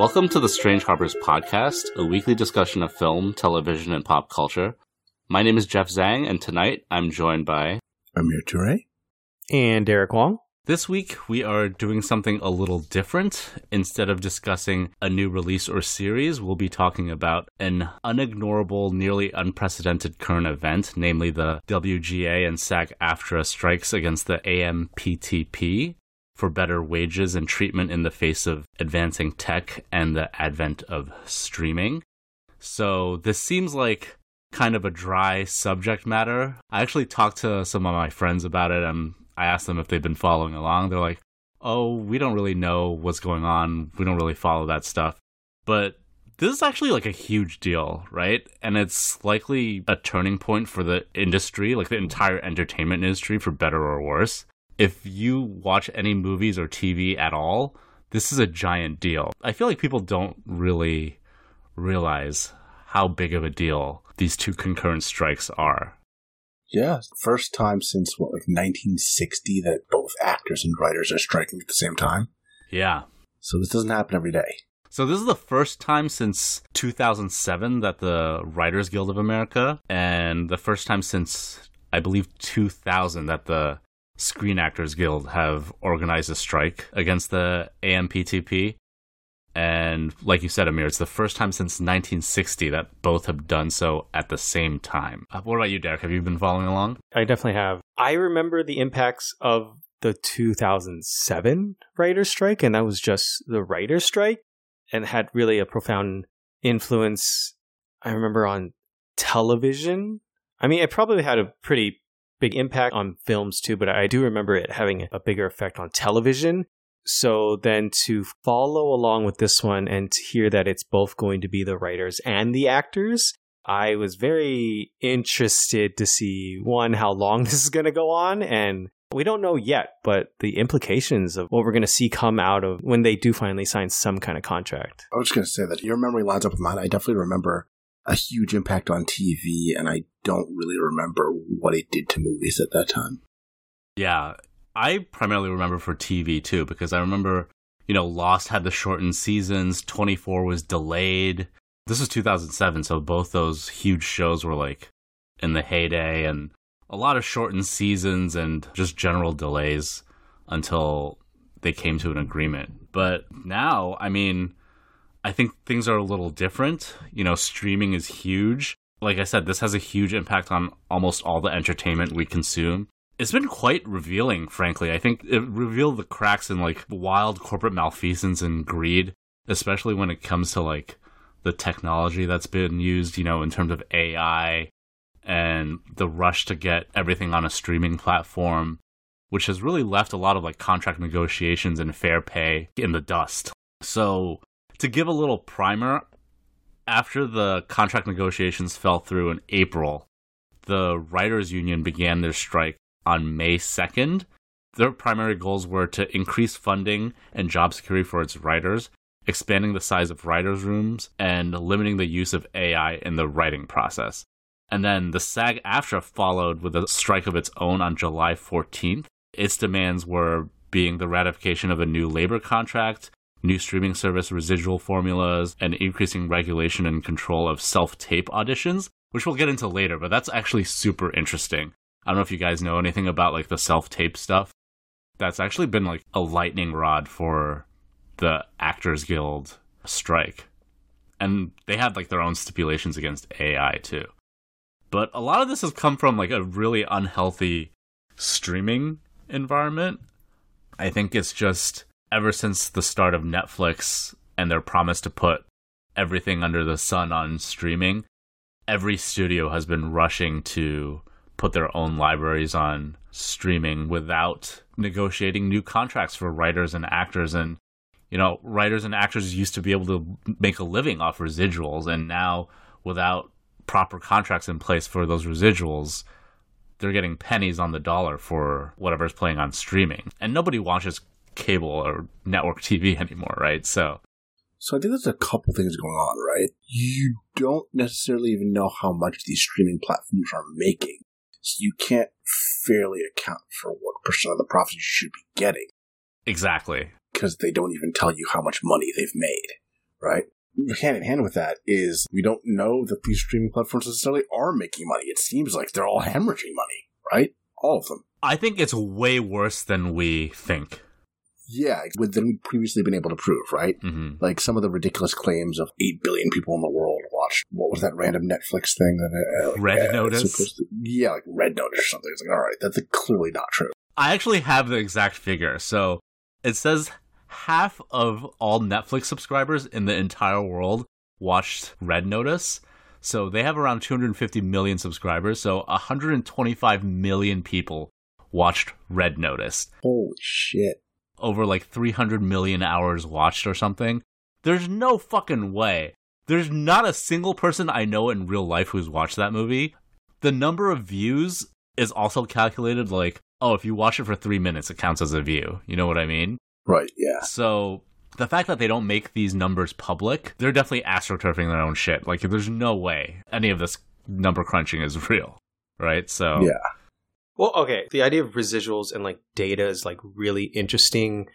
Welcome to the Strange Harbors podcast, a weekly discussion of film, television, and pop culture. My name is Jeff Zhang, and tonight I'm joined by Amir Toure and Derek Wong. This week we are doing something a little different. Instead of discussing a new release or series, we'll be talking about an unignorable, nearly unprecedented current event, namely the WGA and SAG AFTRA strikes against the AMPTP for better wages and treatment in the face of advancing tech and the advent of streaming. So this seems like kind of a dry subject matter. I actually talked to some of my friends about it and I asked them if they've been following along. They're like, oh, we don't really know what's going on. We don't really follow that stuff. But this is actually like a huge deal, right? And it's likely a turning point for the industry, like the entire entertainment industry, for better or worse if you watch any movies or TV at all, this is a giant deal. I feel like people don't really realize how big of a deal these two concurrent strikes are. Yeah, first time since what, like 1960 that both actors and writers are striking at the same time. Yeah. So this doesn't happen every day. So this is the first time since 2007 that the Writers Guild of America and the first time since I believe 2000 that the Screen Actors Guild have organized a strike against the AMPTP. And like you said, Amir, it's the first time since 1960 that both have done so at the same time. Uh, what about you, Derek? Have you been following along? I definitely have. I remember the impacts of the 2007 writer's strike, and that was just the writer's strike and had really a profound influence, I remember, on television. I mean, it probably had a pretty big impact on films too, but I do remember it having a bigger effect on television. So then to follow along with this one and to hear that it's both going to be the writers and the actors, I was very interested to see one, how long this is going to go on. And we don't know yet, but the implications of what we're going to see come out of when they do finally sign some kind of contract. I was just going to say that your memory lines up with mine. I definitely remember a huge impact on TV, and I don't really remember what it did to movies at that time. Yeah, I primarily remember for TV too, because I remember, you know, Lost had the shortened seasons, 24 was delayed. This was 2007, so both those huge shows were like in the heyday, and a lot of shortened seasons and just general delays until they came to an agreement. But now, I mean, I think things are a little different. You know, streaming is huge. Like I said, this has a huge impact on almost all the entertainment we consume. It's been quite revealing, frankly. I think it revealed the cracks in like wild corporate malfeasance and greed, especially when it comes to like the technology that's been used, you know, in terms of AI and the rush to get everything on a streaming platform, which has really left a lot of like contract negotiations and fair pay in the dust. So to give a little primer, after the contract negotiations fell through in April, the writers' union began their strike on May 2nd. Their primary goals were to increase funding and job security for its writers, expanding the size of writers' rooms, and limiting the use of AI in the writing process. And then the SAG AFTRA followed with a strike of its own on July 14th. Its demands were being the ratification of a new labor contract, new streaming service residual formulas, and increasing regulation and control of self tape auditions, which we'll get into later, but that's actually super interesting. I don't know if you guys know anything about like the self tape stuff. That's actually been like a lightning rod for the Actors Guild strike. And they had like their own stipulations against AI too. But a lot of this has come from like a really unhealthy streaming environment. I think it's just ever since the start of Netflix and their promise to put everything under the sun on streaming, every studio has been rushing to put their own libraries on streaming without negotiating new contracts for writers and actors and you know writers and actors used to be able to make a living off residuals and now without proper contracts in place for those residuals they're getting pennies on the dollar for whatever's playing on streaming and nobody watches cable or network TV anymore, right? So So I think there's a couple things going on, right? You don't necessarily even know how much these streaming platforms are making. So you can't fairly account for what percent of the profits you should be getting exactly. because they don't even tell you how much money they've made, right? Hand in hand with that is we don't know that these streaming platforms necessarily are making money. It seems like they're all hemorrhaging money, right? All of them. I think it's way worse than we think. Yeah, than we've previously been able to prove, right? hmm Like some of the ridiculous claims of 8 billion people in the world watched, what was that random Netflix thing that, uh, like, Red uh, Notice? to- yeah, like Red Notice or something. It's like, all right, that's clearly not true. I actually have the exact figure. So it says half of all Netflix subscribers in the entire world watched Red Notice. So they have around 250 million subscribers. So 125 million people watched Red Notice. Holy shit. Over like 300 million hours watched or something. There's no fucking way. There's not a single person I know in real life who's watched that movie. The number of views is also calculated like, oh, if you watch it for three minutes, it counts as a view. You know what I mean? Right, yeah. So the fact that they don't make these numbers public, they're definitely astroturfing their own shit. Like, there's no way any of this number crunching is real, right? So Yeah. Well, okay. The idea of residuals and like data is like really interesting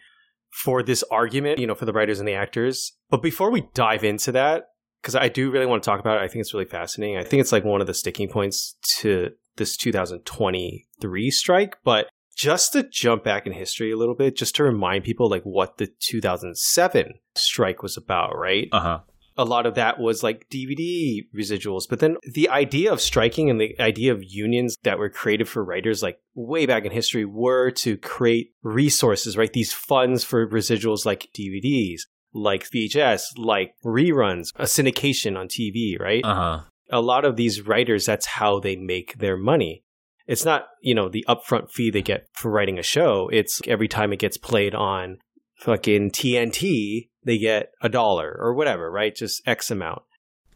for this argument, you know, for the writers and the actors. But before we dive into that, because I do really want to talk about it, I think it's really fascinating. I think it's like one of the sticking points to this 2023 strike. But just to jump back in history a little bit, just to remind people like what the 2007 strike was about, right? uh huh. A lot of that was like DVD residuals. But then the idea of striking and the idea of unions that were created for writers, like way back in history, were to create resources, right? These funds for residuals like DVDs, like VHS, like reruns, a syndication on TV, right? Uh huh. a lot of these writers, that's how they make their money. It's not, you know, the upfront fee they get for writing a show. It's every time it gets played on fucking TNT, they get a dollar or whatever, right? Just X amount.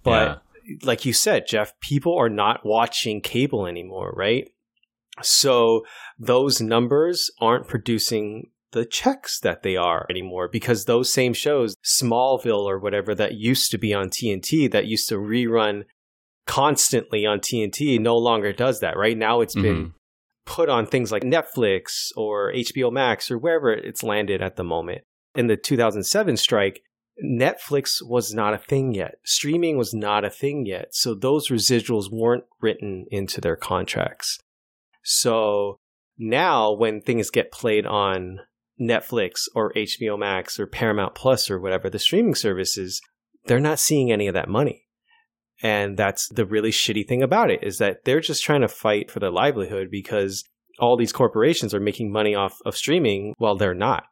But like you said, Jeff, people are not watching cable anymore, right? So those numbers aren't producing the checks that they are anymore because those same shows, Smallville or whatever, that used to be on TNT, that used to rerun constantly on TNT, no longer does that, right? Now it's been Mhm. Put on things like Netflix or HBO Max or wherever it's landed at the moment. In the 2007 strike, Netflix was not a thing yet. Streaming was not a thing yet. So those residuals weren't written into their contracts. So now when things get played on Netflix or HBO Max or Paramount Plus or whatever the streaming services, they're not seeing any of that money. And that's the really shitty thing about it is that they're just trying to fight for their livelihood because all these corporations are making money off of streaming while they're not.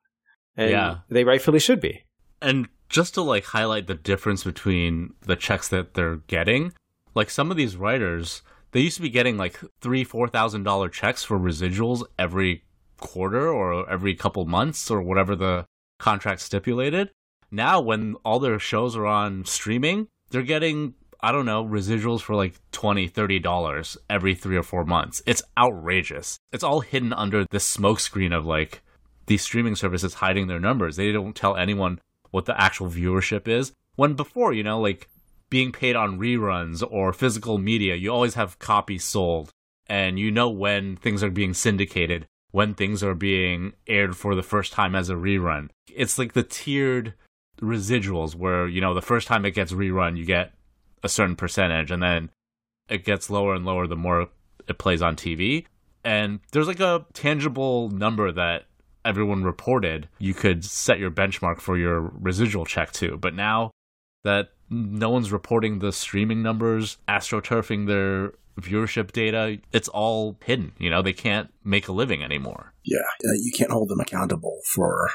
And Yeah. they rightfully should be. And just to like highlight the difference between the checks that they're getting, like some of these writers, they used to be getting like three, four thousand dollar checks for residuals every quarter or every couple months or whatever the contract stipulated. Now, when all their shows are on streaming, they're getting I don't know residuals for like 20 30 dollars every three or four months. It's outrageous. It's all hidden under this smokescreen of like these streaming services hiding their numbers. They don't tell anyone what the actual viewership is. When before, you know, like being paid on reruns or physical media, you always have copies sold and you know when things are being syndicated, when things are being aired for the first time as a rerun. It's like the tiered residuals where, you know, the first time it gets rerun, you get a certain percentage and then it gets lower and lower the more it plays on TV. And there's like a tangible number that everyone reported you could set your benchmark for your residual check to. But now that no one's reporting the streaming numbers, astroturfing their viewership data, it's all hidden. You know, they can't make a living anymore. Yeah, uh, you can't hold them accountable for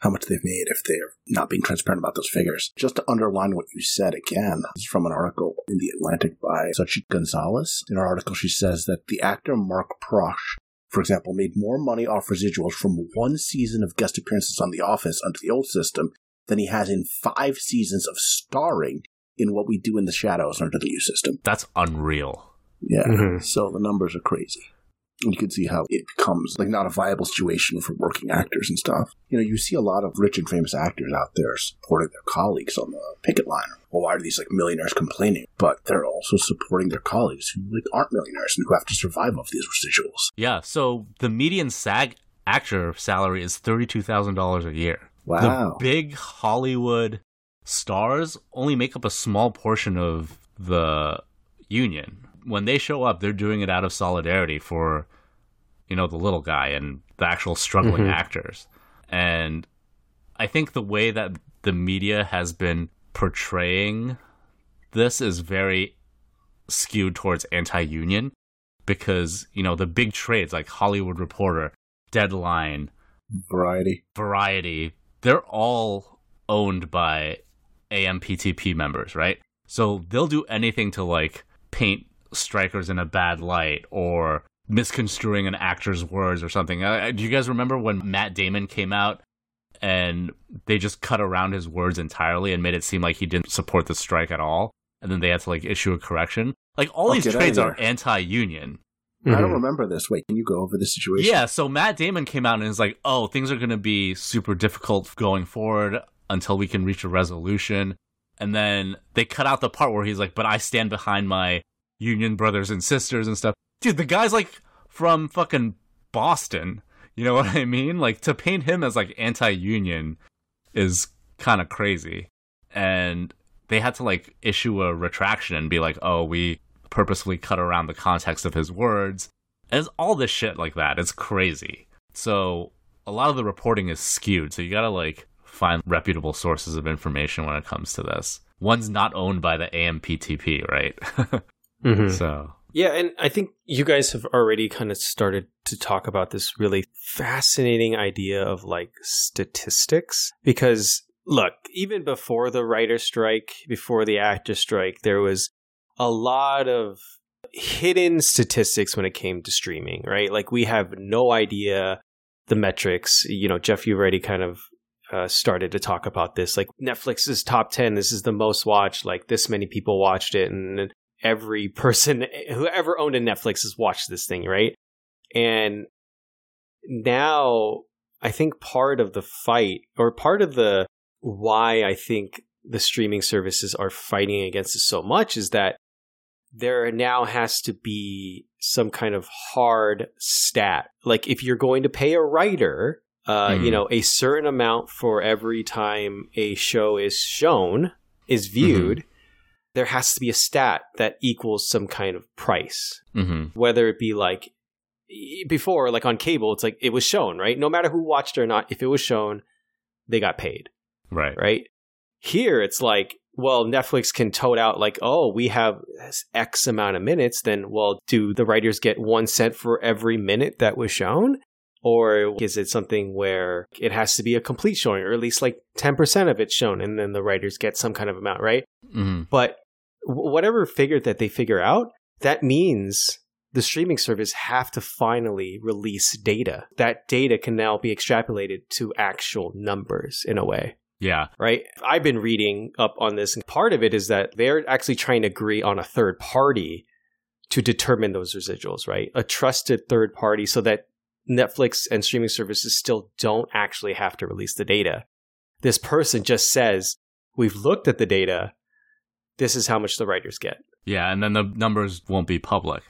how much they've made if they're not being transparent about those figures. Just to underline what you said again, this is from an article in The Atlantic by Sachi Gonzalez. In her article, she says that the actor Mark Proksch, for example, made more money off residuals from one season of guest appearances on The Office under the old system than he has in five seasons of starring in What We Do in the Shadows under the new system. That's unreal. Yeah, Mhm. so the numbers are crazy. You can see how it becomes like not a viable situation for working actors and stuff. You know, you see a lot of rich and famous actors out there supporting their colleagues on the picket line. Well, why are these like millionaires complaining? But they're also supporting their colleagues who like aren't millionaires and who have to survive off these residuals. Yeah, so the median SAG actor salary is $32,000 a year. Wow. The big Hollywood stars only make up a small portion of the union. When they show up, they're doing it out of solidarity for, you know, the little guy and the actual struggling Mhm. actors. And I think the way that the media has been portraying this is very skewed towards anti-union because, you know, the big trades like Hollywood Reporter, Deadline, Variety. Variety, they're all owned by AMPTP members, right? So they'll do anything to like paint strikers in a bad light or misconstruing an actor's words or something. Uh, do you guys remember when Matt Damon came out and they just cut around his words entirely and made it seem like he didn't support the strike at all? And then they had to like issue a correction. Like all Oh, these trades are anti-union. I don't Mhm. remember this. Wait, can you go over the situation? Yeah, so Matt Damon came out and is like, "Oh, things are going to be super difficult going forward until we can reach a resolution." And then they cut out the part where he's like, "But I stand behind my union brothers and sisters and stuff." Dude, the guy's like from fucking Boston. You know what I mean? Like to paint him as like anti-union is kind of crazy. And they had to like issue a retraction and be like, "Oh, we purposefully cut around the context of his words." And it's all this shit like that. It's crazy. So a lot of the reporting is skewed. So you gotta like find reputable sources of information when it comes to this. One's not owned by the AMPTP, right? Mhm. So Yeah, and I think you guys have already kind of started to talk about this really fascinating idea of like statistics because look, even before the writer strike, before the actor strike, there was a lot of hidden statistics when it came to streaming, right? Like we have no idea the metrics. You know, Jeff, you've already kind of uh, started to talk about this. Like Netflix's top 10, this is the most watched, like this many people watched it. And every person, whoever owned a Netflix has watched this thing, right? And now I think part of the fight or part of the why I think the streaming services are fighting against it so much is that there now has to be some kind of hard stat. Like if you're going to pay a writer, uh, Mhm. you know, a certain amount for every time a show is shown, is viewed, there has to be a stat that equals some kind of price. Hmm whether it be like before like on cable it's like it was shown right? No matter who watched it or not if it was shown they got paid. Right. right? Here it's like well netflix can tote out like oh we have x amount of minutes then well do the writers get one cent for every minute that was shown or is it something where it has to be a complete showing or at least like 10% of it shown and then the writers get some kind of amount right hmm but whatever figure that they figure out, that means the streaming service have to finally release data. That data can now be extrapolated to actual numbers in a way, Yeah. right? I've been reading up on this, and part of it is that they're actually trying to agree on a third party to determine those residuals, right? A trusted third party so that Netflix and streaming services still don't actually have to release the data. This person just says, We've looked at the data. This is how much the writers get. Yeah. And then the numbers won't be public.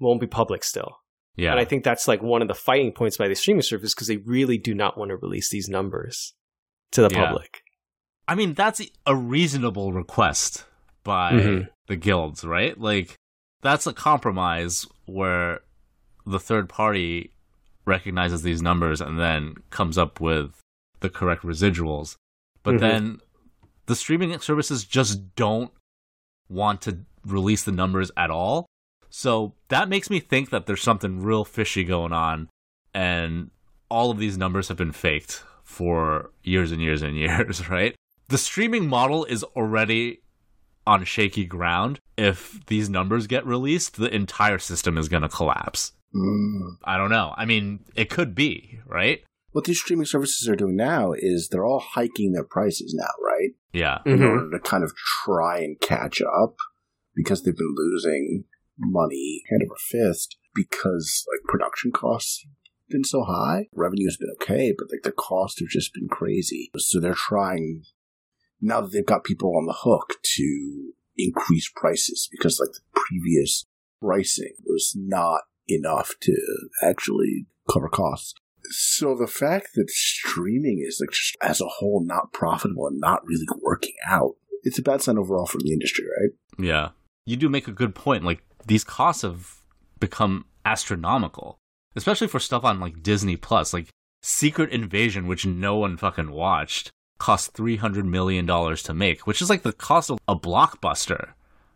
Won't be public still. Yeah. And I think that's like one of the fighting points by the streaming service because they really do not want to release these numbers to the Yeah. public. I mean, that's a reasonable request by Mhm. the guilds, right? Like, that's a compromise where the third party recognizes these numbers and then comes up with the correct residuals. But Mhm. then the streaming services just don't want to release the numbers at all. So that makes me think that there's something real fishy going on and all of these numbers have been faked for years and years and years, right? The streaming model is already on shaky ground. If these numbers get released, the entire system is going to collapse. Mm. I don't know. I mean, it could be, right? What these streaming services are doing now is they're all hiking their prices now, right? Yeah. In Mhm. order to kind of try and catch up because they've been losing money hand over fist because like production costs been so high. Revenue has been okay, but like the costs have just been crazy. So they're trying now that they've got people on the hook to increase prices because like the previous pricing was not enough to actually cover costs. So the fact that streaming is like just as a whole not profitable and not really working out, it's a bad sign overall for the industry, right? Yeah. You do make a good point. Like these costs have become astronomical, especially for stuff on like Disney Plus, like Secret Invasion, which no one fucking watched, cost three hundred million dollars to make, which is like the cost of a blockbuster.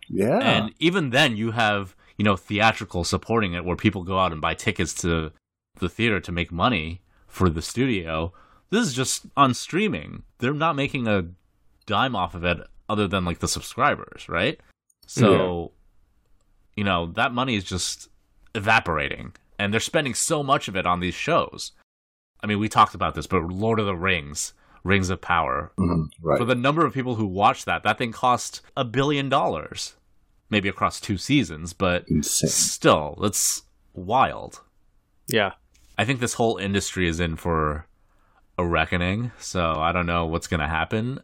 Yeah. And even then, you have you know theatrical supporting it, where people go out and buy tickets to the theater to make money for the studio. This is just on streaming. They're not making a dime off of it other than like the subscribers, right? So, you know, that money is just evaporating and they're spending so much of it on these shows. I mean, we talked about this, but Lord of the Rings, Rings of Power, Mhm, right. for the number of people who watch that, that thing cost a billion dollars. Maybe across two seasons, but Insane. still, it's wild. Yeah. I think this whole industry is in for a reckoning, so I don't know what's going to happen.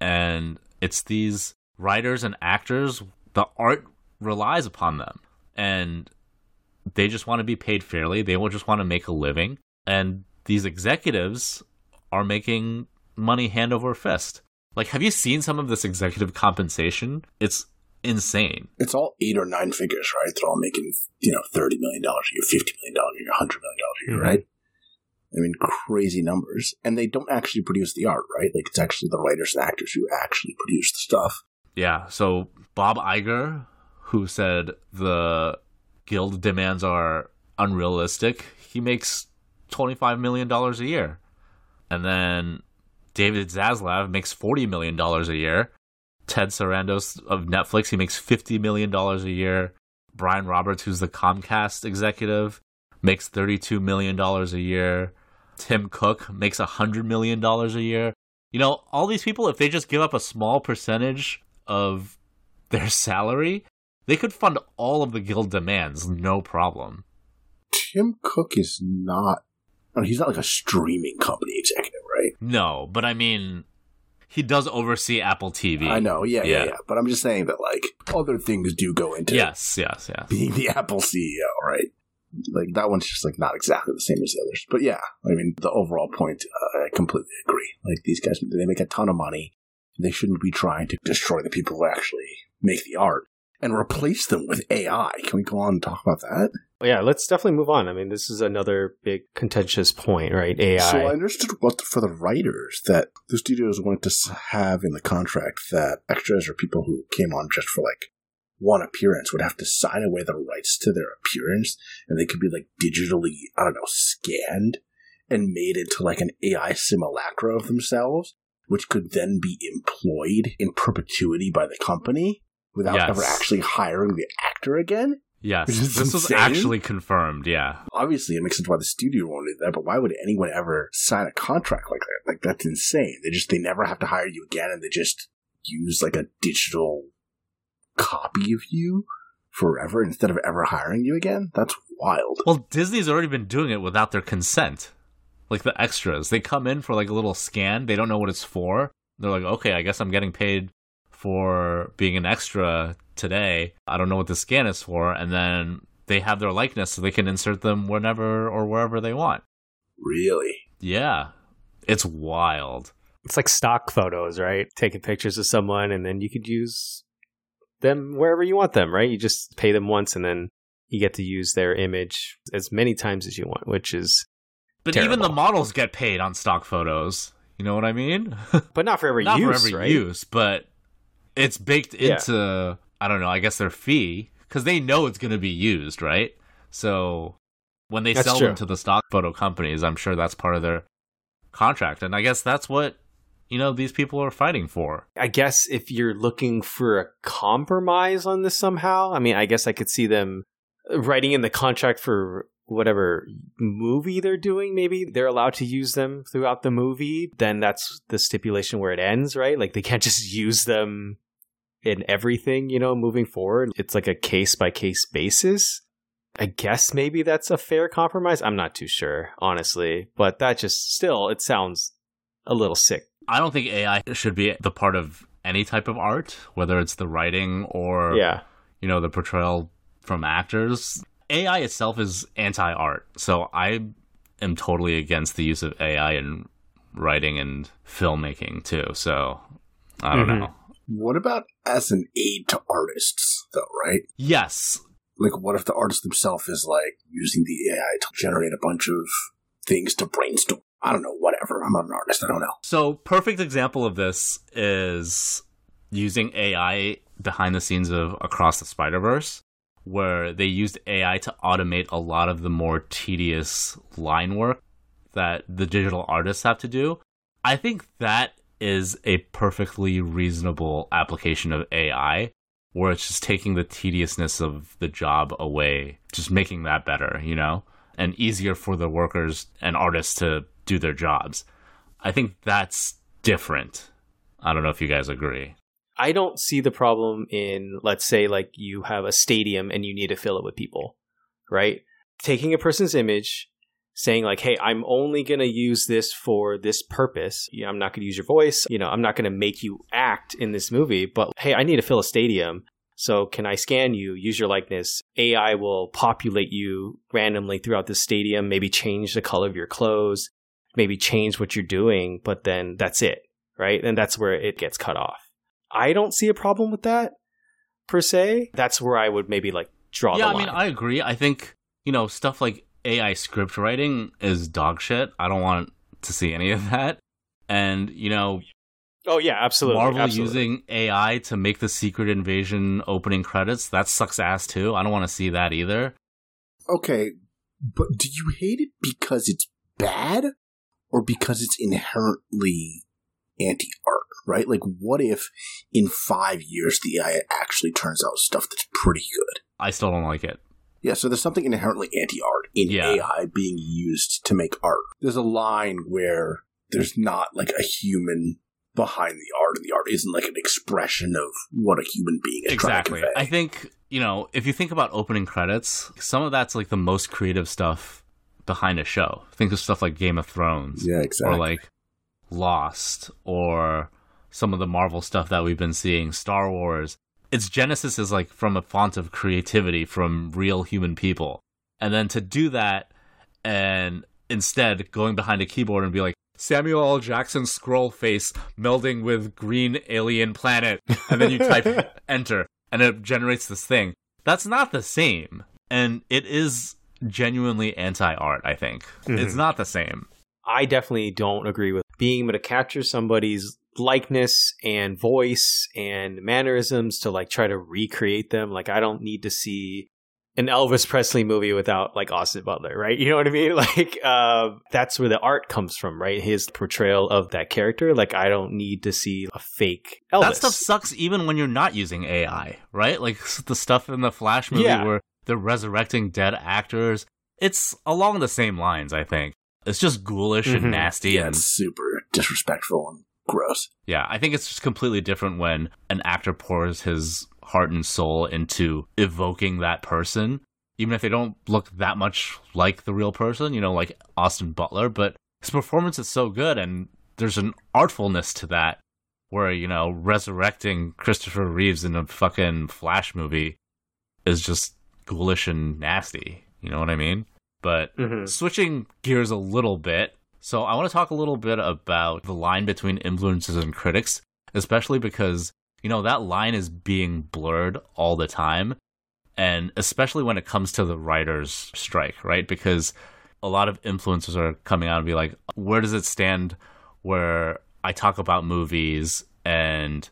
And it's these writers and actors, the art relies upon them. And they just want to be paid fairly. They will just want to make a living. And these executives are making money hand over fist. Like, have you seen some of this executive compensation? It's insane. It's all eight or nine figures, right? They're all making, you know, $30 million a year, $50 million a year, $100 million a year, Mhm. right? I mean, crazy numbers. And they don't actually produce the art, right? Like, it's actually the writers and actors who actually produce the stuff. Yeah. So Bob Iger, who said the guild demands are unrealistic, he makes $25 million a year. And then David Zaslav makes $40 million a year. Ted Sarandos of Netflix, he makes $50 million a year. Brian Roberts, who's the Comcast executive, makes $32 million a year. Tim Cook makes $100 million a year. You know, all these people, if they just give up a small percentage of their salary, they could fund all of the guild demands, no problem. Tim Cook is not, I mean, he's not like a streaming company executive, right? No, but I mean, he does oversee Apple TV. I know, yeah, yeah, Yeah. yeah, But I'm just saying that, like, other things do go into Yes, yes, yes. being the Apple CEO, right? Like, that one's just, like, not exactly the same as the others. But yeah, I mean, the overall point, uh, I completely agree. Like, these guys, they make a ton of money. They shouldn't be trying to destroy the people who actually make the art and replace them with AI. Can we go on and talk about that? Well, yeah, let's definitely move on. I mean, this is another big contentious point, right? AI. So I understood what for the writers that the studios wanted to have in the contract that extras or people who came on just for like one appearance would have to sign away the rights to their appearance, and they could be like digitally, I don't know, scanned and made into like an AI simulacra of themselves, which could then be employed in perpetuity by the company without Yes. ever actually hiring the actor again. Yes, this is was actually confirmed. Yeah, obviously it makes sense why the studio wanted that, but why would anyone ever sign a contract like that? Like that's insane. They just they never have to hire you again and they just use like a digital copy of you forever instead of ever hiring you again? That's wild. Well, Disney's already been doing it without their consent. Like the extras, they come in for like a little scan. They don't know what it's for. They're like, okay, I guess I'm getting paid for being an extra today. I don't know what the scan is for. And then they have their likeness so they can insert them whenever or wherever they want. Really? Yeah. It's wild. it's like stock photos, right? Taking pictures of someone and then you could use them wherever you want them, right? You just pay them once and then you get to use their image as many times as you want, which is, But even the models get paid on stock photos. You know what I mean? but not for every use. Not use, for every right? use, but it's baked Yeah. into I don't know. I guess their fee because they know it's going to be used, right? So when they That's sell true. them to the stock photo companies, I'm sure that's part of their contract, and I guess that's what you know these people are fighting for. I guess if you're looking for a compromise on this somehow, I mean, I guess I could see them uh, writing in the contract for whatever movie they're doing. Maybe they're allowed to use them throughout the movie. Then that's the stipulation where it ends, right? Like they can't just use them in everything, you know, moving forward. It's like a case by case basis. I guess maybe that's a fair compromise. I'm not too sure, honestly, but that just still it sounds a little sick. I don't think AI should be the part of any type of art, whether it's the writing or Yeah. you know the portrayal from actors. AI itself is anti-art, so I am totally against the use of AI in writing and filmmaking too. So I don't Mhm. know. What about as an aid to artists, though, right? Yes, Like, what if the artist himself is like using the AI to generate a bunch of things to brainstorm? I don't know, whatever. I'm not an artist. I don't know. So, perfect example of this is using AI behind the scenes of Across the Spider Verse, where they used AI to automate a lot of the more tedious line work that the digital artists have to do. I think that is a perfectly reasonable application of AI, where it's just taking the tediousness of the job away, just making that better, you know, and easier for the workers and artists to do their jobs. I think that's different. I don't know if you guys agree. I don't see the problem in, let's say, like you have a stadium and you need to fill it with people, right? Taking a person's image, saying like, "Hey, I'm only going to use this for this purpose. You know, I'm not going to use your voice. You know, I'm not going to make you act in this movie, but hey, I need to fill a stadium." So, can I scan you, use your likeness? AI will populate you randomly throughout the stadium, maybe change the color of your clothes, maybe change what you're doing, but then that's it, right? And that's where it gets cut off. I don't see a problem with that per se. That's where I would maybe like draw yeah, I mean. I agree. I think, you know, stuff like AI script writing is dog shit. I don't want to see any of that. And, you know, oh yeah, absolutely. Marvel absolutely. using AI to make the Secret Invasion opening credits, that sucks ass too. I don't want to see that either. Okay, but do you hate it because it's bad or because it's inherently anti art, right? Like, what if in five years the AI actually turns out stuff that's pretty good? I still don't like it. Yeah, so there's something inherently anti art in Yeah. AI being used to make art. There's a line where there's not like a human behind the art, and the art isn't like an expression of what a human being is exactly. trying to. I think, you know, if you think about opening credits, some of that's like the most creative stuff behind a show. Think of stuff like Game of Thrones. yeah, exactly. or like Lost or some of the Marvel stuff that we've been seeing, Star Wars. Its genesis is like from a font of creativity from real human people. And then to do that and instead going behind a keyboard and be like, Samuel L. Jackson scroll face melding with green alien planet. And then you type enter and it generates this thing. That's not the same. And it is genuinely anti art, I think. It's Mhm. not the same. I definitely don't agree with being able to capture somebody's likeness and voice and mannerisms to like try to recreate them. Like I don't need to see an Elvis Presley movie without like Austin Butler, right? You know what I mean? Like uh, that's where the art comes from, right? His portrayal of that character. Like I don't need to see a fake Elvis. That stuff sucks even when you're not using AI, right? Like the stuff in the Flash movie Yeah. where they're resurrecting dead actors. It's along the same lines, I think. It's just ghoulish Mhm. and nasty yeah, and it's super disrespectful and gross. yeah, I think it's just completely different when an actor pours his heart and soul into evoking that person, even if they don't look that much like the real person, you know, like Austin Butler, but his performance is so good and there's an artfulness to that where, you know, resurrecting Christopher Reeves in a fucking Flash movie is just ghoulish and nasty. You know what I mean? But Mhm. switching gears a little bit, so I want to talk a little bit about the line between influencers and critics, especially because, you know, that line is being blurred all the time. And especially when it comes to the writers' strike, right? Because a lot of influencers are coming out and be like, where does it stand where I talk about movies and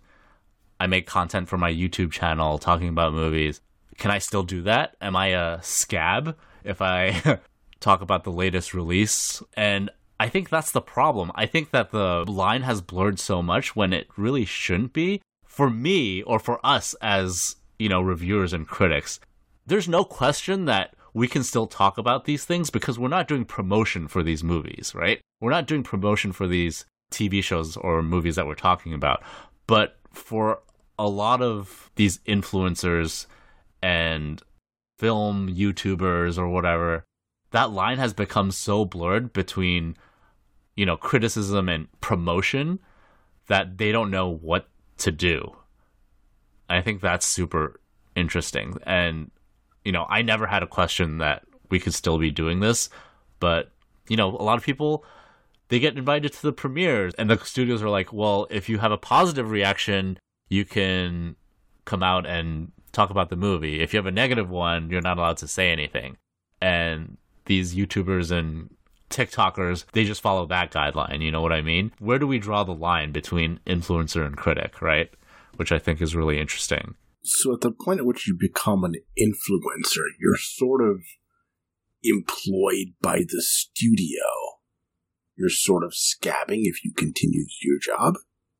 I make content for my YouTube channel talking about movies? Can I still do that? Am I a scab if I talk about the latest release? And I think that's the problem. I think that the line has blurred so much when it really shouldn't be. For me or for us as, you know, reviewers and critics, there's no question that we can still talk about these things because we're not doing promotion for these movies, right? We're not doing promotion for these TV shows or movies that we're talking about. But for a lot of these influencers and film YouTubers or whatever, that line has become so blurred between, you know, criticism and promotion that they don't know what to do. I think that's super interesting. And, you know, I never had a question that we could still be doing this, but, you know, a lot of people they get invited to the premieres and the studios are like, well, if you have a positive reaction, you can come out and talk about the movie. If you have a negative one, you're not allowed to say anything. And these YouTubers and TikTokers, they just follow that guideline. You know what I mean? Where do we draw the line between influencer and critic, right? Which I think is really interesting. So, at the point at which you become an influencer, you're sort of employed by the studio you're sort of scabbing if you continue to do your job.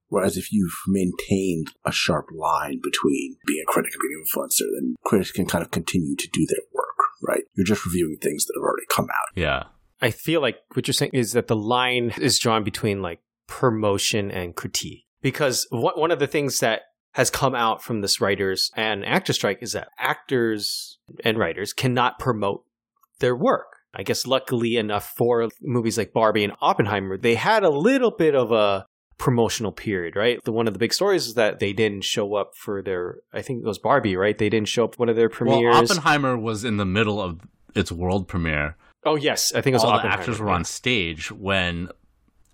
Whereas if you've maintained a sharp line between being a critic and being an influencer, then critics can kind of continue to do their work, right? You're just reviewing things that have already come out. Yeah. I feel like what you're saying is that the line is drawn between like promotion and critique. Because one of the things that has come out from this writers and actor strike is that actors and writers cannot promote their work. I guess luckily enough for movies like Barbie and Oppenheimer, they had a little bit of a promotional period, right? The one of the big stories is that they didn't show up for their I think it was Barbie, right? They didn't show up for one of their premieres. Well, Oppenheimer was in the middle of its world premiere. Oh yes, I think it was all the actors were on stage when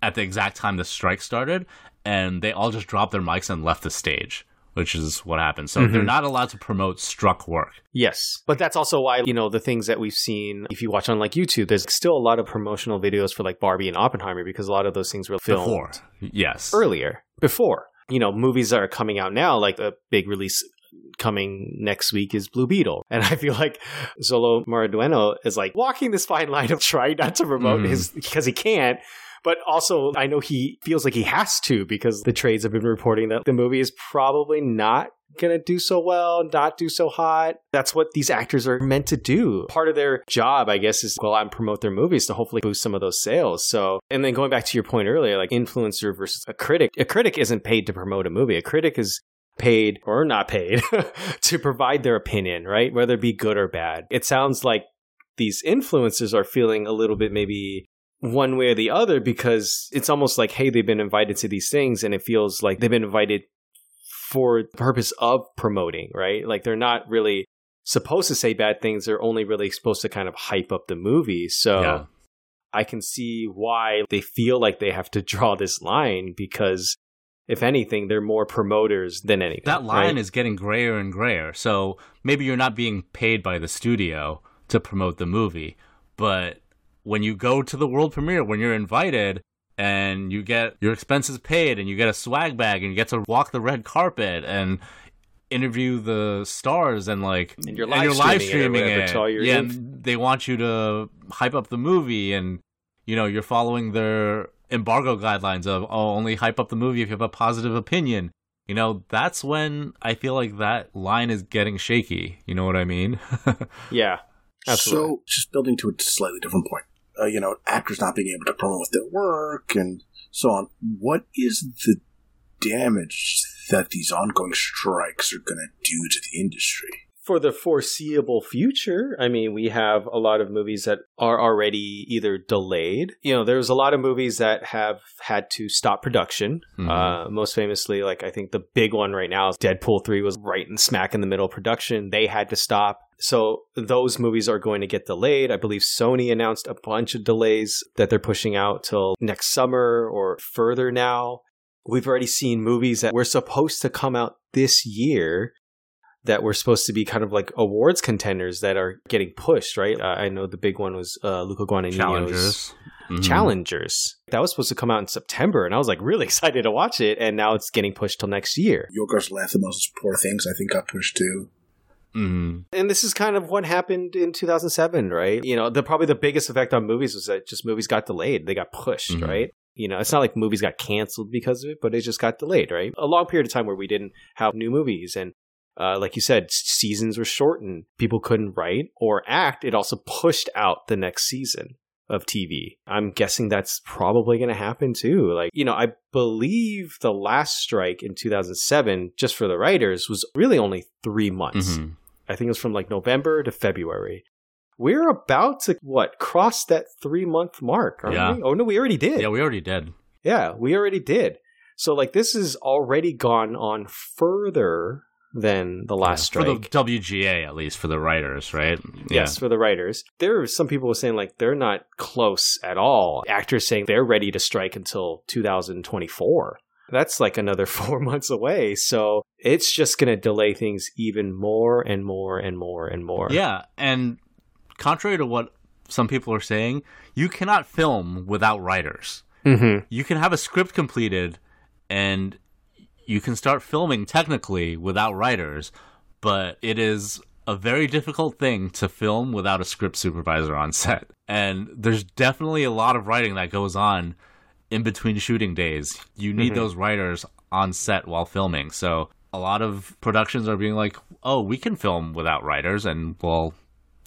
at the exact time the strike started and they all just dropped their mics and left the stage which is what happened. So mm-hmm. they're not allowed to promote struck work. Yes. But that's also why, you know, the things that we've seen, if you watch on like YouTube, there's still a lot of promotional videos for like Barbie and Oppenheimer because a lot of those things were filmed before. Yes. Earlier. Before. You know, movies that are coming out now, like a big release coming next week is Blue Beetle. And I feel like Xolo Maridueña is like walking this fine line of trying not to promote mm. his because he can't, but also, I know he feels like he has to because the trades have been reporting that the movie is probably not going to do so well, not do so hot. That's what these actors are meant to do. Part of their job, I guess, is go out and promote their movies to hopefully boost some of those sales. So, and then going back to your point earlier, like influencer versus a critic, a critic isn't paid to promote a movie. A critic is paid or not paid to provide their opinion, right? Whether it be good or bad. It sounds like these influencers are feeling a little bit maybe one way or the other because it's almost like, hey, they've been invited to these things and it feels like they've been invited for the purpose of promoting, right? Like they're not really supposed to say bad things. They're only really supposed to kind of hype up the movie. So yeah. I can see why they feel like they have to draw this line because if anything, they're more promoters than anything. That line right? is getting grayer and grayer. So maybe you're not being paid by the studio to promote the movie, but when you go to the world premiere, when you're invited and you get your expenses paid and you get a swag bag and you get to walk the red carpet and interview the stars and like and you're live, and you're live streaming, it, it. yeah they want you to hype up the movie and you know you're following their embargo guidelines of oh only hype up the movie if you have a positive opinion you know that's when i feel like that line is getting shaky you know what i mean yeah absolutely. so just building to a slightly different point uh, you know, actors not being able to promote their work and so on. What is the damage that these ongoing strikes are going to do to the industry? For the foreseeable future, I mean, we have a lot of movies that are already either delayed. You know, there's a lot of movies that have had to stop production. Mm-hmm. Uh, most famously, like I think the big one right now is Deadpool 3 was right in smack in the middle of production. They had to stop. So those movies are going to get delayed. I believe Sony announced a bunch of delays that they're pushing out till next summer or further now. We've already seen movies that were supposed to come out this year that were supposed to be kind of like awards contenders that are getting pushed, right? Uh, I know the big one was uh, Luca Guadagnino's Challengers. Mm-hmm. Challengers. That was supposed to come out in September, and I was like really excited to watch it, and now it's getting pushed till next year. Yorgos Lanthimos' Poor Things, I think, got pushed too. Mm-hmm. And this is kind of what happened in 2007, right? You know, the probably the biggest effect on movies was that just movies got delayed. They got pushed, mm-hmm. right? You know, it's not like movies got canceled because of it, but it just got delayed, right? A long period of time where we didn't have new movies. And uh, like you said, seasons were shortened. People couldn't write or act. It also pushed out the next season of TV. I'm guessing that's probably going to happen too. Like, you know, I believe the last strike in 2007, just for the writers, was really only three months. Mm-hmm. I think it was from like November to February. We're about to what cross that three month mark, aren't Yeah. we? Oh no, we already did. Yeah, we already did. Yeah, we already did. So like this has already gone on further than the last for strike. the WGA at least for the writers, right? Yes, for the writers. There are some people saying like they're not close at all. Actors saying they're ready to strike until 2024. That's like another four months away. So it's just going to delay things even more and more and more and more. Yeah, and contrary to what some people are saying, you cannot film without writers. Mm-hmm. You can have a script completed and you can start filming technically without writers, but it is a very difficult thing to film without a script supervisor on set. And there's definitely a lot of writing that goes on in between shooting days. You need Mhm. those writers on set while filming. So a lot of productions are being like, "Oh, we can film without writers," and well,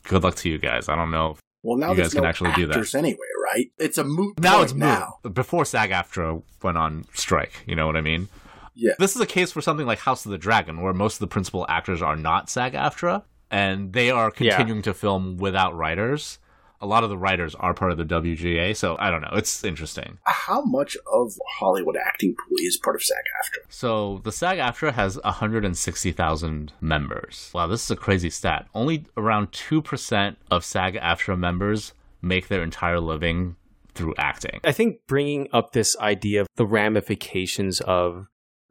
good luck to you guys. I don't know. Well, now You guys can no actually do that. actors anyway, right? It's a moot Now point it's now. Before SAG-AFTRA went on strike, you know what I mean? Yeah. This is a case for something like House of the Dragon, where most of the principal actors are not SAG-AFTRA, and they are Yeah. continuing to film without writers. A lot of the writers are part of the WGA, so I don't know. It's interesting. How much of Hollywood acting pool is part of SAG-AFTRA? So the SAG-AFTRA has 160,000 members. Wow, this is a crazy stat. Only around 2% of SAG-AFTRA members make their entire living through acting. I think bringing up this idea of the ramifications of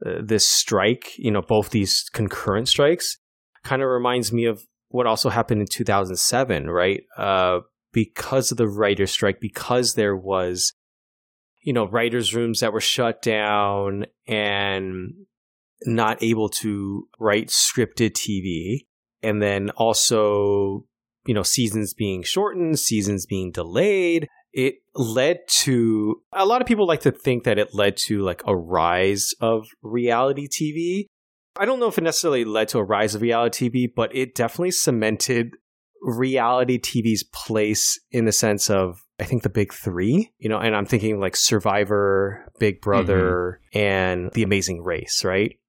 uh, this strike, you know, both these concurrent strikes, kind of reminds me of what also happened in 2007, right? Uh, because of the writer's strike, because there was, you know, writers' rooms that were shut down and not able to write scripted TV, and then also, you know, seasons being shortened, seasons being delayed it led to a lot of people like to think that it led to like a rise of reality TV. I don't know if it necessarily led to a rise of reality TV, but it definitely cemented reality TV's place in the sense of I think the big 3, you know, and I'm thinking like Survivor, Big Brother, and The Amazing Race, right?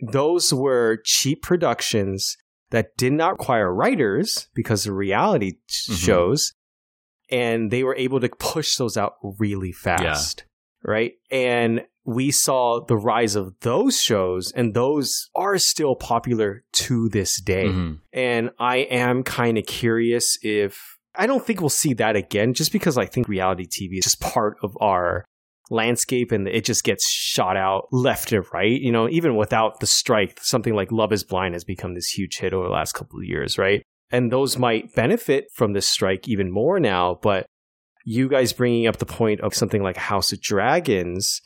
Those were cheap productions that did not require writers because of reality Mhm. shows and they were able to push those out really fast. Right. And we saw the rise of those shows, and those are still popular to this day. Mhm. And I am kind of curious if I don't think we'll see that again, just because I think reality TV is just part of our landscape and it just gets shot out left and right. You know, even without the strike, something like Love is Blind has become this huge hit over the last couple of years, right? And those might benefit from this strike even more now. But you guys bringing up the point of something like House of Dragons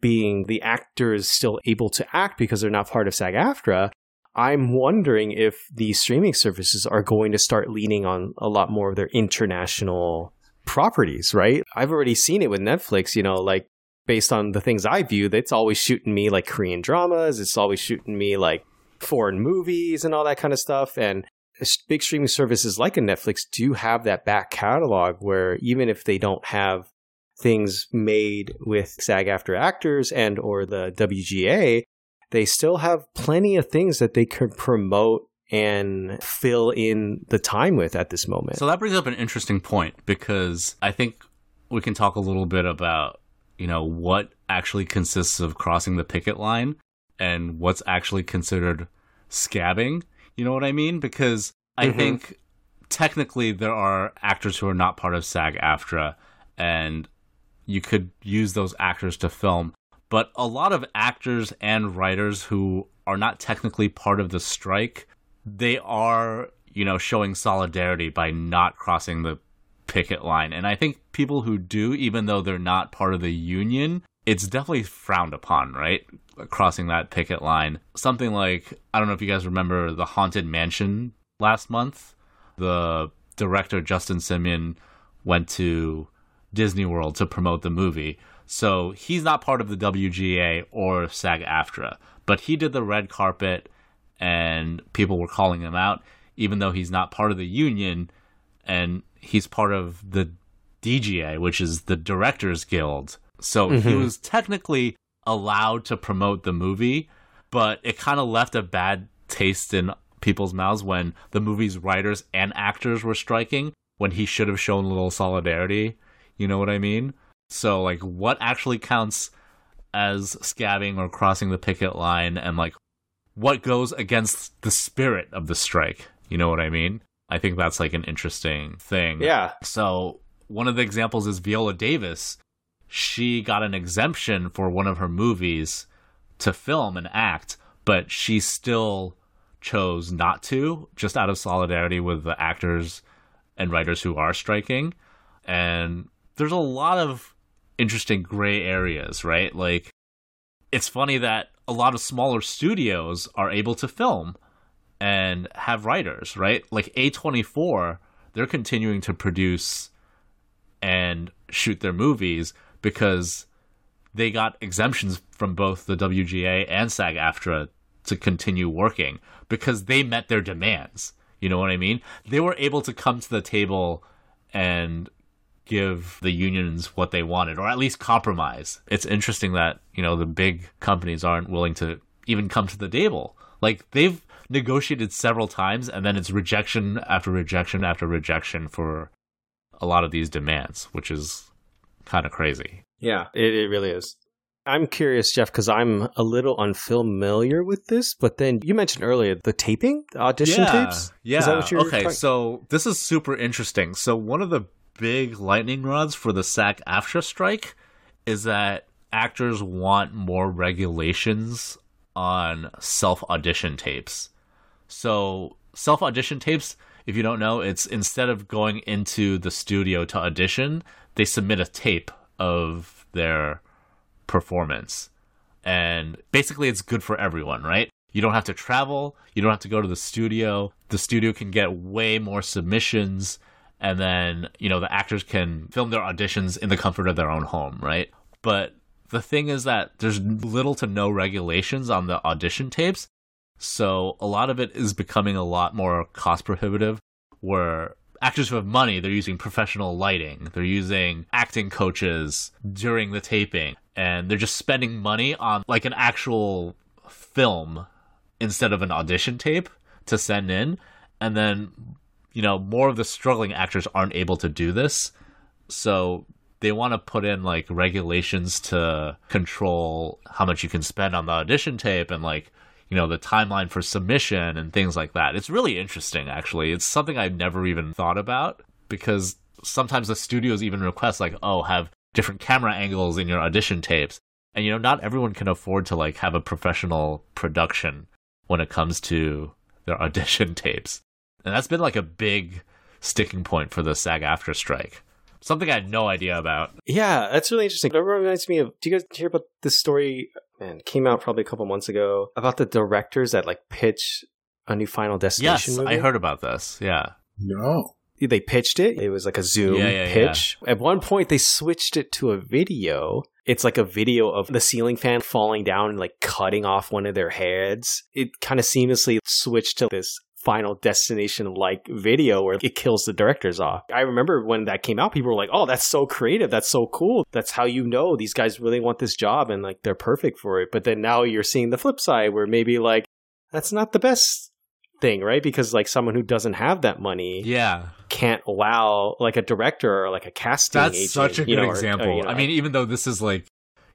being the actors still able to act because they're not part of SAG AFTRA, I'm wondering if these streaming services are going to start leaning on a lot more of their international properties, right? I've already seen it with Netflix, you know, like based on the things I view, it's always shooting me like Korean dramas, it's always shooting me like foreign movies and all that kind of stuff. And big streaming services like a Netflix do have that back catalog where even if they don't have things made with SAG-AFTRA actors and or the WGA, they still have plenty of things that they could promote and fill in the time with at this moment. So that brings up an interesting point because I think we can talk a little bit about, you know, what actually consists of crossing the picket line and what's actually considered scabbing. You know what I mean? Because I Mhm. think technically there are actors who are not part of SAG AFTRA and you could use those actors to film. But a lot of actors and writers who are not technically part of the strike, they are, you know, showing solidarity by not crossing the picket line. And I think people who do, even though they're not part of the union, it's definitely frowned upon, right? Crossing that picket line. Something like, I don't know if you guys remember the Haunted Mansion last month. The director, Justin Simien, went to Disney World to promote the movie. So he's not part of the WGA or SAG AFTRA, but he did the red carpet and people were calling him out, even though he's not part of the union and he's part of the DGA, which is the Directors Guild. So he Mhm. was technically allowed to promote the movie, but it kind of left a bad taste in people's mouths when the movie's writers and actors were striking when he should have shown a little solidarity. You know what I mean? So, like, what actually counts as scabbing or crossing the picket line, and like, what goes against the spirit of the strike? You know what I mean? I think that's like an interesting thing. Yeah. So, one of the examples is Viola Davis. She got an exemption for one of her movies to film and act, but she still chose not to, just out of solidarity with the actors and writers who are striking. And there's a lot of interesting gray areas, right? Like, it's funny that a lot of smaller studios are able to film and have writers, right? Like A24, they're continuing to produce and shoot their movies because they got exemptions from both the WGA and SAG AFTRA to continue working because they met their demands. You know what I mean? They were able to come to the table and give the unions what they wanted or at least compromise. It's interesting that, you know, the big companies aren't willing to even come to the table. Like they've negotiated several times and then it's rejection after rejection after rejection for a lot of these demands, which is kind of crazy. Yeah, it, it really is. I'm curious, Jeff, because I'm a little unfamiliar with this. But then you mentioned earlier the taping, the audition yeah, tapes. Yeah. Is that what you're okay, talking- so this is super interesting. So one of the big lightning rods for the SAG AFTRA strike is that actors want more regulations on self audition tapes. So self audition tapes, if you don't know, it's instead of going into the studio to audition, they submit a tape of their performance. And basically, it's good for everyone, right? You don't have to travel, you don't have to go to the studio. The studio can get way more submissions, and then, you know, the actors can film their auditions in the comfort of their own home, right? But the thing is that there's little to no regulations on the audition tapes. So a lot of it is becoming a lot more cost prohibitive where actors who have money, they're using professional lighting, they're using acting coaches during the taping, and they're just spending money on like an actual film instead of an audition tape to send in. And then, you know, more of the struggling actors aren't able to do this. So they want to put in like regulations to control how much you can spend on the audition tape and like you know the timeline for submission and things like that it's really interesting actually it's something i've never even thought about because sometimes the studios even request like oh have different camera angles in your audition tapes and you know not everyone can afford to like have a professional production when it comes to their audition tapes and that's been like a big sticking point for the SAG-AFTRA strike something i had no idea about Yeah, that's really interesting. It reminds me of. Do you guys hear about this story? Man, came out probably a couple months ago about the directors that like pitch a new Final Destination yes movie. i heard about this yeah No. they pitched it. It was like a Zoom Yeah, yeah, pitch. At one point, they switched it to a video. It's like a video of the ceiling fan falling down and like cutting off one of their heads. It kind of seamlessly switched to this final destination like video where it kills the directors off. I remember when that came out, people were like, oh, that's so creative. That's so cool. That's how you know these guys really want this job and like they're perfect for it. But then now you're seeing the flip side where maybe like, that's not the best thing, right? Because like someone who doesn't have that money yeah can't allow like a director or like a casting That's agent, such a good know, or- or, example. you know, I mean, even though this is like,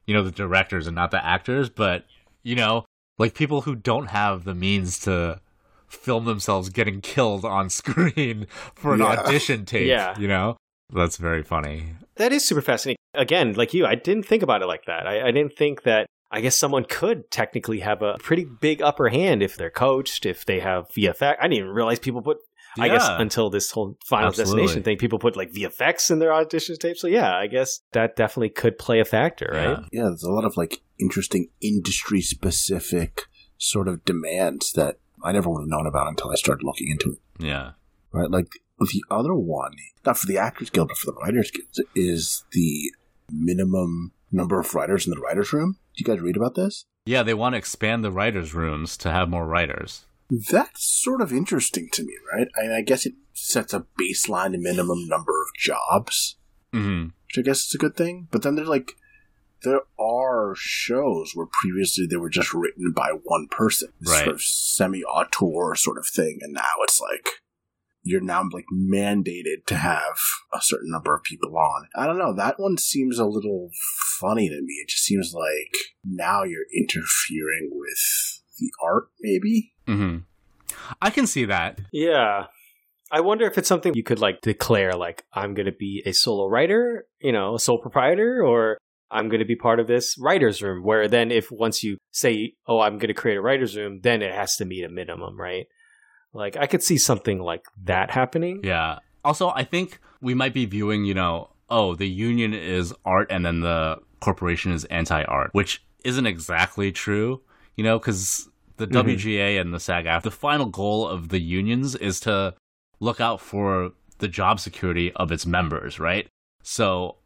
you know, the directors and not the actors, but you know, like people who don't have the means to film themselves getting killed on screen for an Yeah. audition tape. Yeah. You know? That's very funny. that is super fascinating. Again, like you, I didn't think about it like that. I, I didn't think that. I guess someone could technically have a pretty big upper hand if they're coached, if they have VFX. I didn't even realize people put. I guess until this whole Final Absolutely. Destination thing, people put like VFX in their audition tape. So yeah, I guess that definitely could play a factor, right? Yeah. Yeah, there's a lot of like interesting industry specific sort of demands that I never would have known about until I started looking into it. Yeah. Right? Like the other one, not for the Actors Guild, but for the Writers Guild, is the minimum number of writers in the writers' room. Do you guys read about this? Yeah, they want to expand the writers' rooms to have more writers. That's sort of interesting to me, right? I, I guess it sets a baseline minimum number of jobs, hmm which I guess is a good thing. But then they're like, there are shows where previously they were just written by one person, Right. sort of semi-auteur sort of thing, and now it's like you're now like mandated to have a certain number of people on. I don't know. That one seems a little funny to me. It just seems like now you're interfering with the art, maybe. hmm I can see that. Yeah. I wonder if it's something you could like declare like I'm going to be a solo writer, you know, a sole proprietor or I'm going to be part of this writers room where then if once you say, "Oh, I'm going to create a writers room," then it has to meet a minimum, right? Like I could see something like that happening. Yeah. Also, I think we might be viewing, you know, oh, the union is art and then the corporation is anti art, which isn't exactly true, you know, because the Mhm. WGA and the SAG AFTRA, the final goal of the unions is to look out for the job security of its members, right? So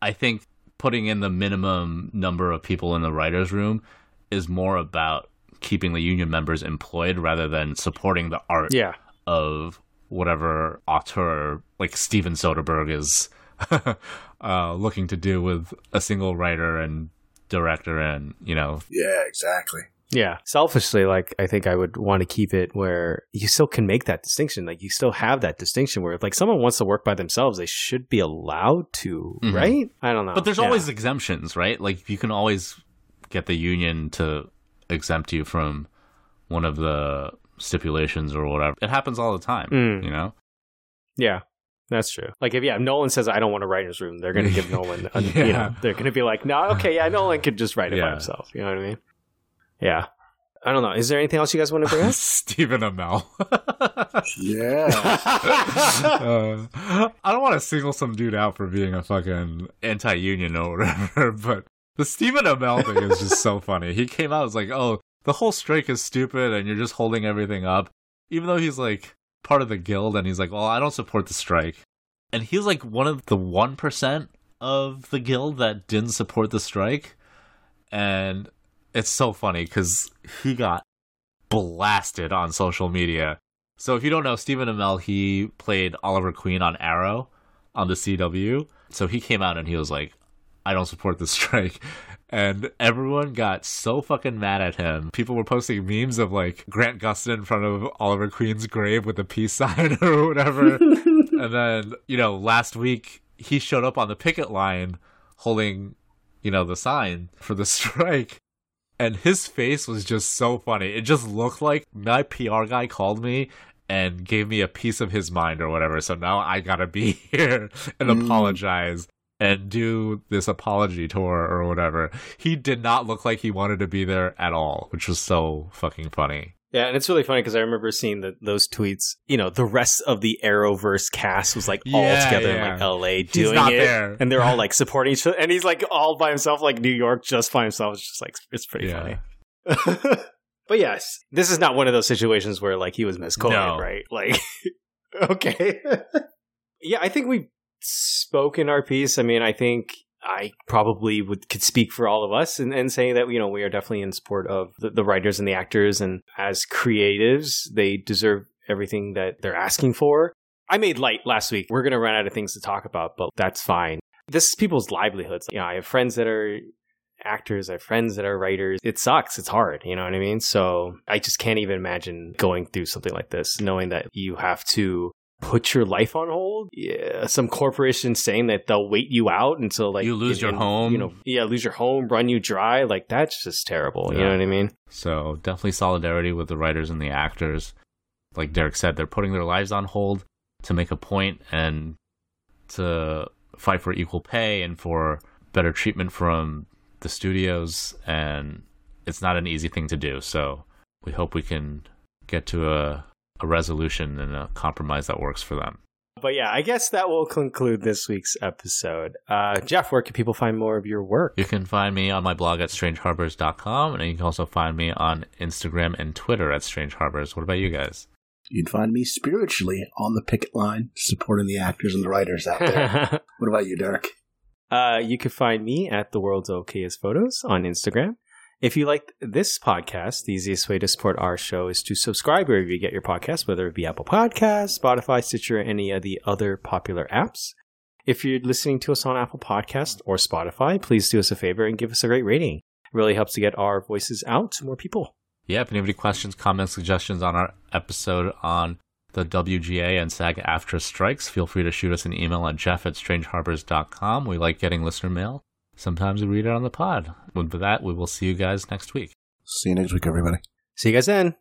I think putting in the minimum number of people in the writer's room is more about keeping the union members employed rather than supporting the art Yeah. of whatever auteur like Steven Soderbergh is uh, looking to do with a single writer and director and you know Yeah, exactly. Yeah. Selfishly, like, I think I would want to keep it where you still can make that distinction. Like, you still have that distinction where, if, like, someone wants to work by themselves, they should be allowed to, Mhm. right? I don't know. but there's Yeah. always exemptions right like you can always get the union to exempt you from one of the stipulations or whatever it happens all the time Mm. you know Yeah. That's true. Like, if, yeah, Nolan says, I don't want to write in his room, they're going to give Nolan, a, you Yeah. know, they're going to be like, no, okay, yeah, Nolan could just write it by himself. You know what I mean? Yeah. I don't know. Is there anything else you guys want to bring up? Stephen Amell Yeah. uh, I don't want to single some dude out for being a fucking anti-union or whatever, but the Stephen Amell thing is just so funny. He came out as like, "Oh, the whole strike is stupid, and you're just holding everything up," even though he's like part of the guild, and he's like, "Well, I don't support the strike," and he's like one of the one percent of the guild that didn't support the strike, and it's so funny because he got blasted on social media. So if you don't know, Stephen Amell, he played Oliver Queen on Arrow on the CW. So he came out and he was like, I don't support the strike. And everyone got so fucking mad at him. People were posting memes of like Grant Gustin in front of Oliver Queen's grave with a peace sign or whatever. and then, you know, last week he showed up on the picket line holding, you know, the sign for the strike and his face was just so funny. It just looked like my PR guy called me and gave me a piece of his mind or whatever. So now I gotta be here and Mm. apologize and do this apology tour or whatever. He did not look like he wanted to be there at all, which was so fucking funny. Yeah, and it's really funny because I remember seeing the, those tweets. You know, the rest of the Arrowverse cast was like all Yeah, together in like LA doing it, there. and they're all like supporting each other. And he's like all by himself, like New York, just by himself. It's just like it's pretty Yeah. funny. but yes, this is not one of those situations where like he was misquoted, No. right? Like, okay, yeah, I think we've spoken our piece. I mean, I think I probably would could speak for all of us and, and say that you know we are definitely in support of the, the writers and the actors, and as creatives, they deserve everything that they're asking for. I made light last week. We're gonna run out of things to talk about, but that's fine. This is people's livelihoods. You know, I have friends that are actors, I have friends that are writers. It sucks. It's hard. You know what I mean? So I just can't even imagine going through something like this, knowing that you have to put your life on hold. Yeah, some corporation saying that they'll wait you out until like You lose your home. You know, yeah, lose your home, run you dry. Like that's just terrible. You know what I mean? So definitely solidarity with the writers and the actors. Like Derek said, they're putting their lives on hold to make a point and to fight for equal pay and for better treatment from the studios. And it's not an easy thing to do. So we hope we can get to a, a resolution and a compromise that works for them. But yeah, I guess that will conclude this week's episode. Uh, Jeff, where can people find more of your work? You can find me on my blog at strangeharbors.com and you can also find me on Instagram and Twitter at strangeharbors. What about you guys? You'd find me spiritually on the picket line, supporting the actors and the writers out there. what about you, Derek? Uh, you can find me at the world's okayest photos on Instagram. If you like this podcast, the easiest way to support our show is to subscribe wherever you get your podcast, whether it be Apple Podcasts, Spotify, Stitcher, any of the other popular apps. If you're listening to us on Apple Podcast or Spotify, please do us a favor and give us a great rating. It really helps to get our voices out to more people. Yeah, if you have any questions, comments, suggestions on our episode on the WGA and SAG AFTRA strikes, feel free to shoot us an email at jeff at strangeharbors.com. We like getting listener mail. Sometimes we read it on the pod. With that, we will see you guys next week. See you next week, everybody. See you guys then.